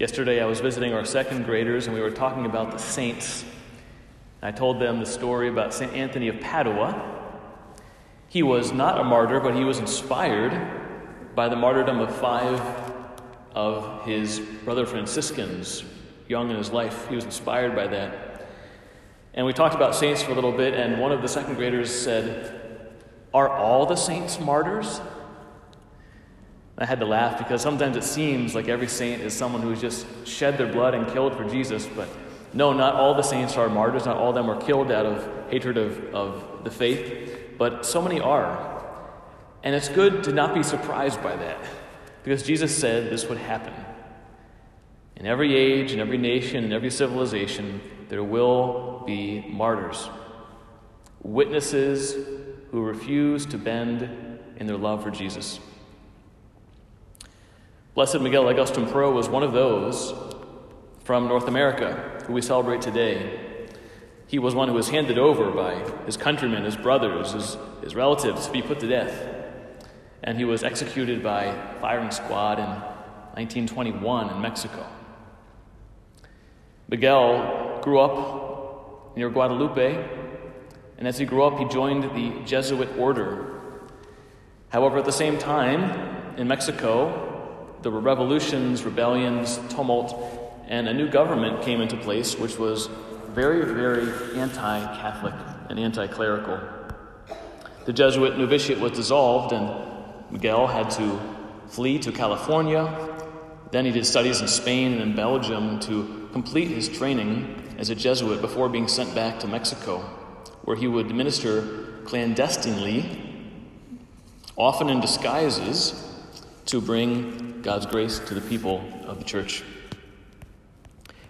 Yesterday, I was visiting our second graders and we were talking about the saints. I told them the story about St. Anthony of Padua. He was not a martyr, but he was inspired by the martyrdom of five of his brother Franciscans young in his life. He was inspired by that. And we talked about saints for a little bit, and one of the second graders said, Are all the saints martyrs? I had to laugh because sometimes it seems like every saint is someone who's just shed their blood and killed for Jesus, but no, not all the saints are martyrs. Not all of them were killed out of hatred of, of the faith, but so many are. And it's good to not be surprised by that because Jesus said this would happen. In every age, in every nation, in every civilization, there will be martyrs, witnesses who refuse to bend in their love for Jesus. Blessed Miguel Agustin Pro was one of those from North America who we celebrate today. He was one who was handed over by his countrymen, his brothers, his, his relatives to be put to death. And he was executed by firing squad in 1921 in Mexico. Miguel grew up near Guadalupe, and as he grew up, he joined the Jesuit order. However, at the same time, in Mexico, there were revolutions, rebellions, tumult, and a new government came into place which was very, very anti Catholic and anti clerical. The Jesuit novitiate was dissolved, and Miguel had to flee to California. Then he did studies in Spain and in Belgium to complete his training as a Jesuit before being sent back to Mexico, where he would minister clandestinely, often in disguises, to bring God's grace to the people of the church.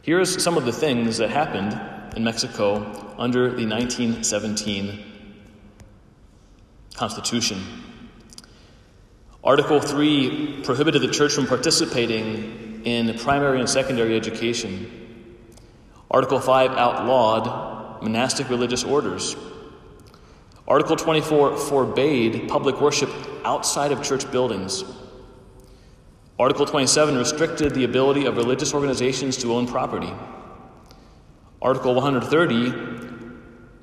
Here's some of the things that happened in Mexico under the 1917 Constitution. Article 3 prohibited the church from participating in primary and secondary education. Article 5 outlawed monastic religious orders. Article 24 forbade public worship outside of church buildings. Article 27 restricted the ability of religious organizations to own property. Article 130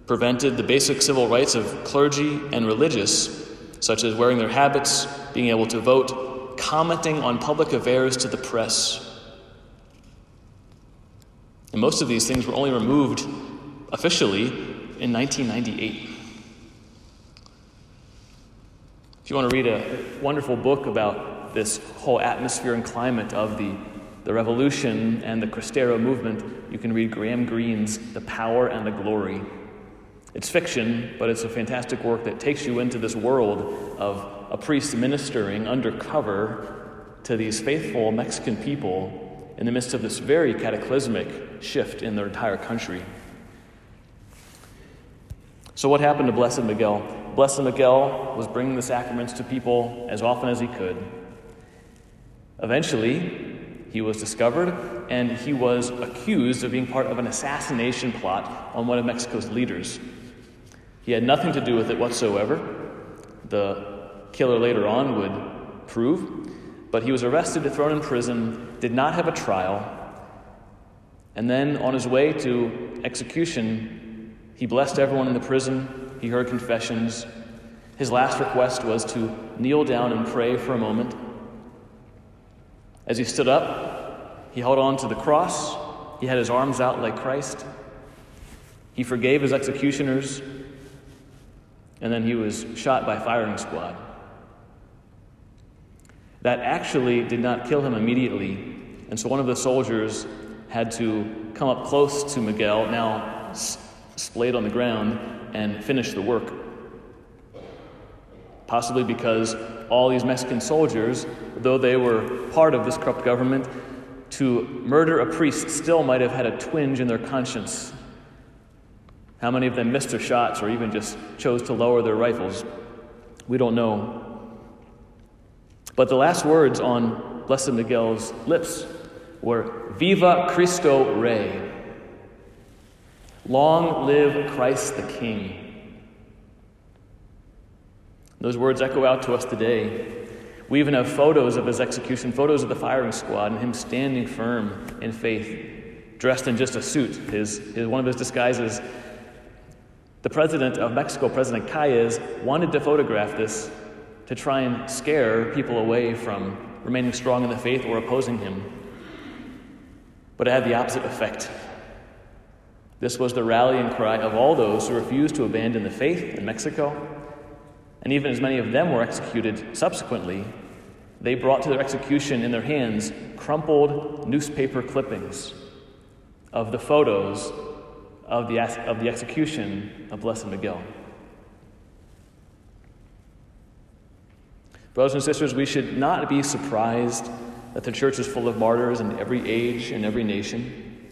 prevented the basic civil rights of clergy and religious, such as wearing their habits, being able to vote, commenting on public affairs to the press. And most of these things were only removed officially in 1998. If you want to read a wonderful book about this whole atmosphere and climate of the, the revolution and the Cristero movement, you can read Graham Greene's The Power and the Glory. It's fiction, but it's a fantastic work that takes you into this world of a priest ministering undercover to these faithful Mexican people in the midst of this very cataclysmic shift in their entire country. So, what happened to Blessed Miguel? Blessed Miguel was bringing the sacraments to people as often as he could. Eventually, he was discovered and he was accused of being part of an assassination plot on one of Mexico's leaders. He had nothing to do with it whatsoever. The killer later on would prove. But he was arrested, thrown in prison, did not have a trial. And then, on his way to execution, he blessed everyone in the prison. He heard confessions. His last request was to kneel down and pray for a moment as he stood up, he held on to the cross. He had his arms out like Christ. He forgave his executioners. And then he was shot by firing squad. That actually did not kill him immediately. And so one of the soldiers had to come up close to Miguel, now splayed on the ground, and finish the work. Possibly because all these Mexican soldiers, though they were part of this corrupt government, to murder a priest still might have had a twinge in their conscience. How many of them missed their shots or even just chose to lower their rifles? We don't know. But the last words on Blessed Miguel's lips were Viva Cristo Rey. Long live Christ the King. Those words echo out to us today. We even have photos of his execution, photos of the firing squad, and him standing firm in faith, dressed in just a suit. His, his, one of his disguises. The president of Mexico, President Calles, wanted to photograph this to try and scare people away from remaining strong in the faith or opposing him. But it had the opposite effect. This was the rallying cry of all those who refused to abandon the faith in Mexico and even as many of them were executed subsequently, they brought to their execution in their hands crumpled newspaper clippings of the photos of the, of the execution of Blessed Miguel. Brothers and sisters, we should not be surprised that the church is full of martyrs in every age and every nation.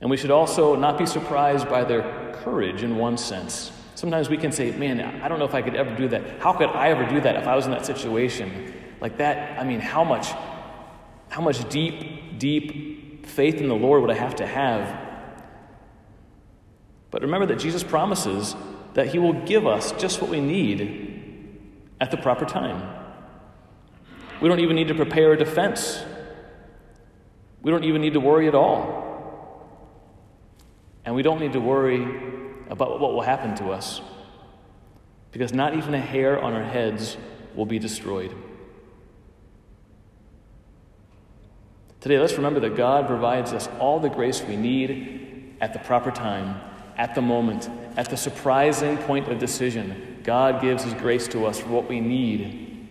And we should also not be surprised by their courage in one sense. Sometimes we can say, man, I don't know if I could ever do that. How could I ever do that if I was in that situation? Like that, I mean, how much, how much deep, deep faith in the Lord would I have to have? But remember that Jesus promises that He will give us just what we need at the proper time. We don't even need to prepare a defense. We don't even need to worry at all. And we don't need to worry about what will happen to us. Because not even a hair on our heads will be destroyed. Today, let's remember that God provides us all the grace we need at the proper time, at the moment, at the surprising point of decision. God gives His grace to us for what we need.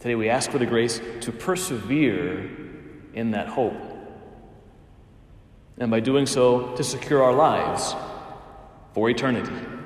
Today, we ask for the grace to persevere in that hope and by doing so, to secure our lives for eternity.